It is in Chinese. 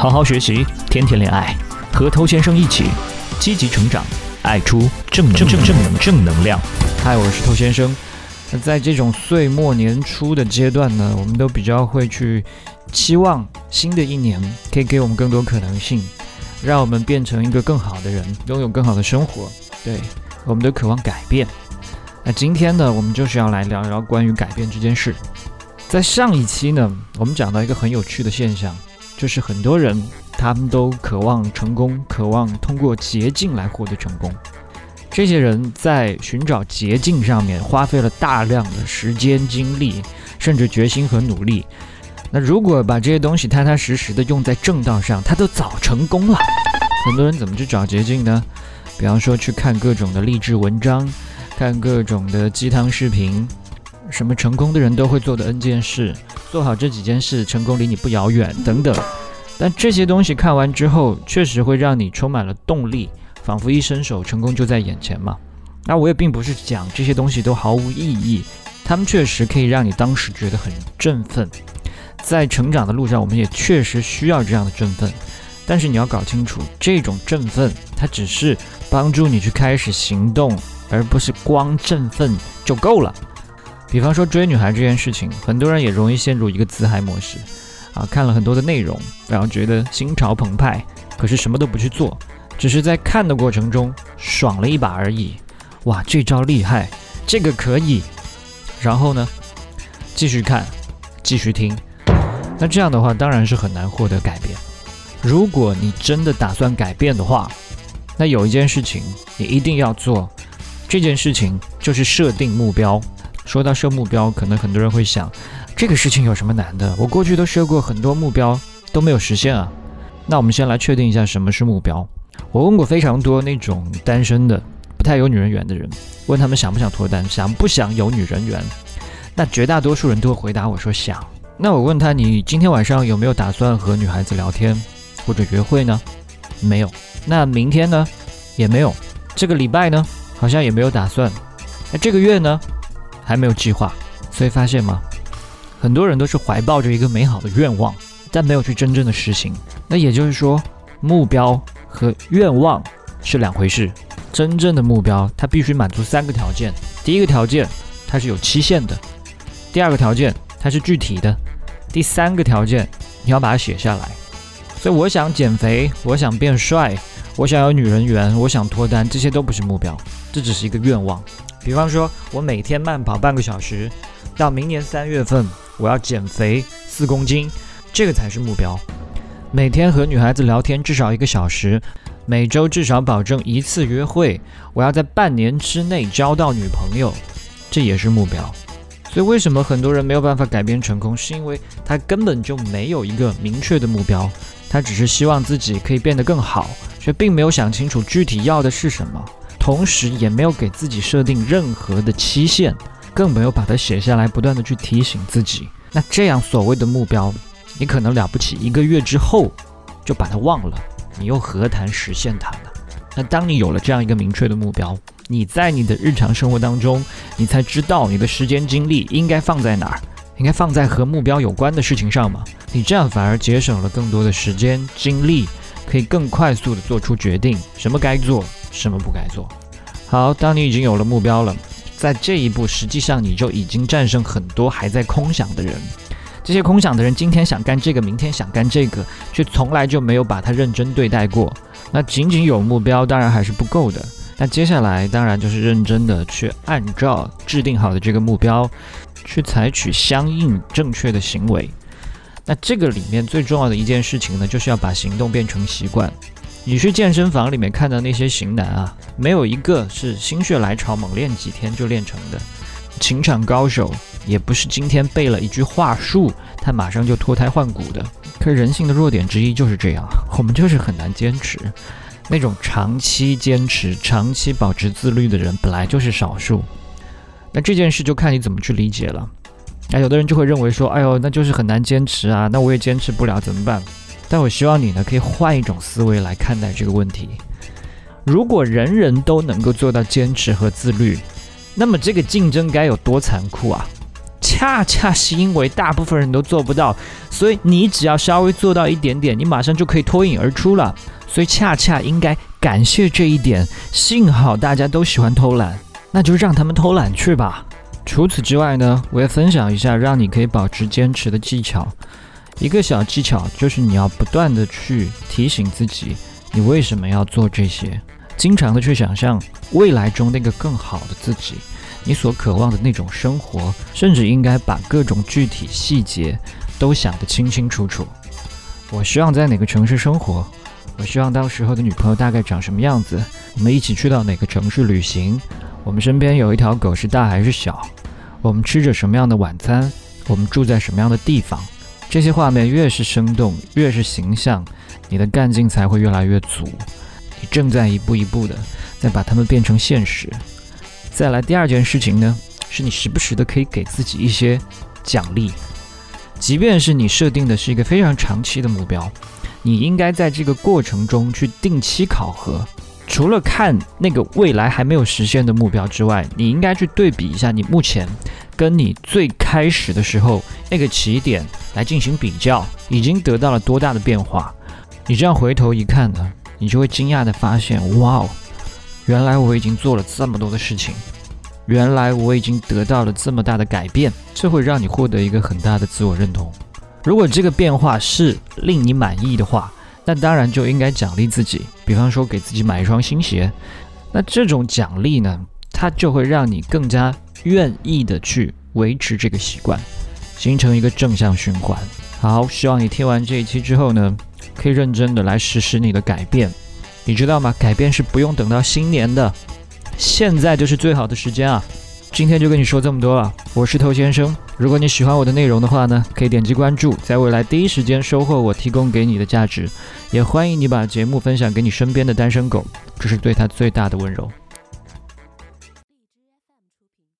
好好学习，天天恋爱，和头先生一起积极成长，爱出正正正正能正能量。嗨，我是头先生。那在这种岁末年初的阶段呢，我们都比较会去期望新的一年可以给我们更多可能性，让我们变成一个更好的人，拥有更好的生活。对，我们都渴望改变。那今天呢，我们就是要来聊聊关于改变这件事。在上一期呢，我们讲到一个很有趣的现象，就是很多人他们都渴望成功，渴望通过捷径来获得成功。这些人在寻找捷径上面花费了大量的时间、精力，甚至决心和努力。那如果把这些东西踏踏实实的用在正道上，他都早成功了。很多人怎么去找捷径呢？比方说去看各种的励志文章。看各种的鸡汤视频，什么成功的人都会做的 N 件事，做好这几件事，成功离你不遥远等等。但这些东西看完之后，确实会让你充满了动力，仿佛一伸手，成功就在眼前嘛。那我也并不是讲这些东西都毫无意义，他们确实可以让你当时觉得很振奋。在成长的路上，我们也确实需要这样的振奋。但是你要搞清楚，这种振奋它只是帮助你去开始行动。而不是光振奋就够了。比方说追女孩这件事情，很多人也容易陷入一个自嗨模式啊，看了很多的内容，然后觉得心潮澎湃，可是什么都不去做，只是在看的过程中爽了一把而已。哇，这招厉害，这个可以。然后呢，继续看，继续听。那这样的话，当然是很难获得改变。如果你真的打算改变的话，那有一件事情你一定要做。这件事情就是设定目标。说到设目标，可能很多人会想，这个事情有什么难的？我过去都设过很多目标，都没有实现啊。那我们先来确定一下什么是目标。我问过非常多那种单身的、不太有女人缘的人，问他们想不想脱单，想不想有女人缘？那绝大多数人都会回答我说想。那我问他，你今天晚上有没有打算和女孩子聊天或者约会呢？没有。那明天呢？也没有。这个礼拜呢？好像也没有打算，那这个月呢，还没有计划，所以发现吗？很多人都是怀抱着一个美好的愿望，但没有去真正的实行。那也就是说，目标和愿望是两回事。真正的目标，它必须满足三个条件：第一个条件，它是有期限的；第二个条件，它是具体的；第三个条件，你要把它写下来。所以，我想减肥，我想变帅。我想有女人缘，我想脱单，这些都不是目标，这只是一个愿望。比方说，我每天慢跑半个小时，到明年三月份我要减肥四公斤，这个才是目标。每天和女孩子聊天至少一个小时，每周至少保证一次约会，我要在半年之内交到女朋友，这也是目标。所以，为什么很多人没有办法改变成功，是因为他根本就没有一个明确的目标。他只是希望自己可以变得更好，却并没有想清楚具体要的是什么，同时也没有给自己设定任何的期限，更没有把它写下来，不断的去提醒自己。那这样所谓的目标，你可能了不起一个月之后就把它忘了，你又何谈实现它呢？那当你有了这样一个明确的目标，你在你的日常生活当中，你才知道你的时间精力应该放在哪儿。应该放在和目标有关的事情上嘛？你这样反而节省了更多的时间精力，可以更快速的做出决定，什么该做，什么不该做。好，当你已经有了目标了，在这一步，实际上你就已经战胜很多还在空想的人。这些空想的人，今天想干这个，明天想干这个，却从来就没有把它认真对待过。那仅仅有目标，当然还是不够的。那接下来，当然就是认真的去按照制定好的这个目标。去采取相应正确的行为，那这个里面最重要的一件事情呢，就是要把行动变成习惯。你去健身房里面看到那些型男啊，没有一个是心血来潮猛练几天就练成的。情场高手也不是今天背了一句话术，他马上就脱胎换骨的。可人性的弱点之一就是这样，我们就是很难坚持。那种长期坚持、长期保持自律的人，本来就是少数。那这件事就看你怎么去理解了。那有的人就会认为说，哎呦，那就是很难坚持啊，那我也坚持不了，怎么办？但我希望你呢，可以换一种思维来看待这个问题。如果人人都能够做到坚持和自律，那么这个竞争该有多残酷啊！恰恰是因为大部分人都做不到，所以你只要稍微做到一点点，你马上就可以脱颖而出了。所以恰恰应该感谢这一点，幸好大家都喜欢偷懒，那就让他们偷懒去吧。除此之外呢，我也分享一下让你可以保持坚持的技巧。一个小技巧就是你要不断的去提醒自己，你为什么要做这些，经常的去想象未来中那个更好的自己。你所渴望的那种生活，甚至应该把各种具体细节都想得清清楚楚。我希望在哪个城市生活？我希望到时候的女朋友大概长什么样子？我们一起去到哪个城市旅行？我们身边有一条狗是大还是小？我们吃着什么样的晚餐？我们住在什么样的地方？这些画面越是生动，越是形象，你的干劲才会越来越足。你正在一步一步的在把它们变成现实。再来第二件事情呢，是你时不时的可以给自己一些奖励，即便是你设定的是一个非常长期的目标，你应该在这个过程中去定期考核。除了看那个未来还没有实现的目标之外，你应该去对比一下你目前跟你最开始的时候那个起点来进行比较，已经得到了多大的变化。你这样回头一看呢，你就会惊讶的发现，哇哦！原来我已经做了这么多的事情，原来我已经得到了这么大的改变，这会让你获得一个很大的自我认同。如果这个变化是令你满意的话，那当然就应该奖励自己，比方说给自己买一双新鞋。那这种奖励呢，它就会让你更加愿意的去维持这个习惯，形成一个正向循环。好，希望你听完这一期之后呢，可以认真的来实施你的改变。你知道吗？改变是不用等到新年的，现在就是最好的时间啊！今天就跟你说这么多了，我是头先生。如果你喜欢我的内容的话呢，可以点击关注，在未来第一时间收获我提供给你的价值。也欢迎你把节目分享给你身边的单身狗，这是对他最大的温柔。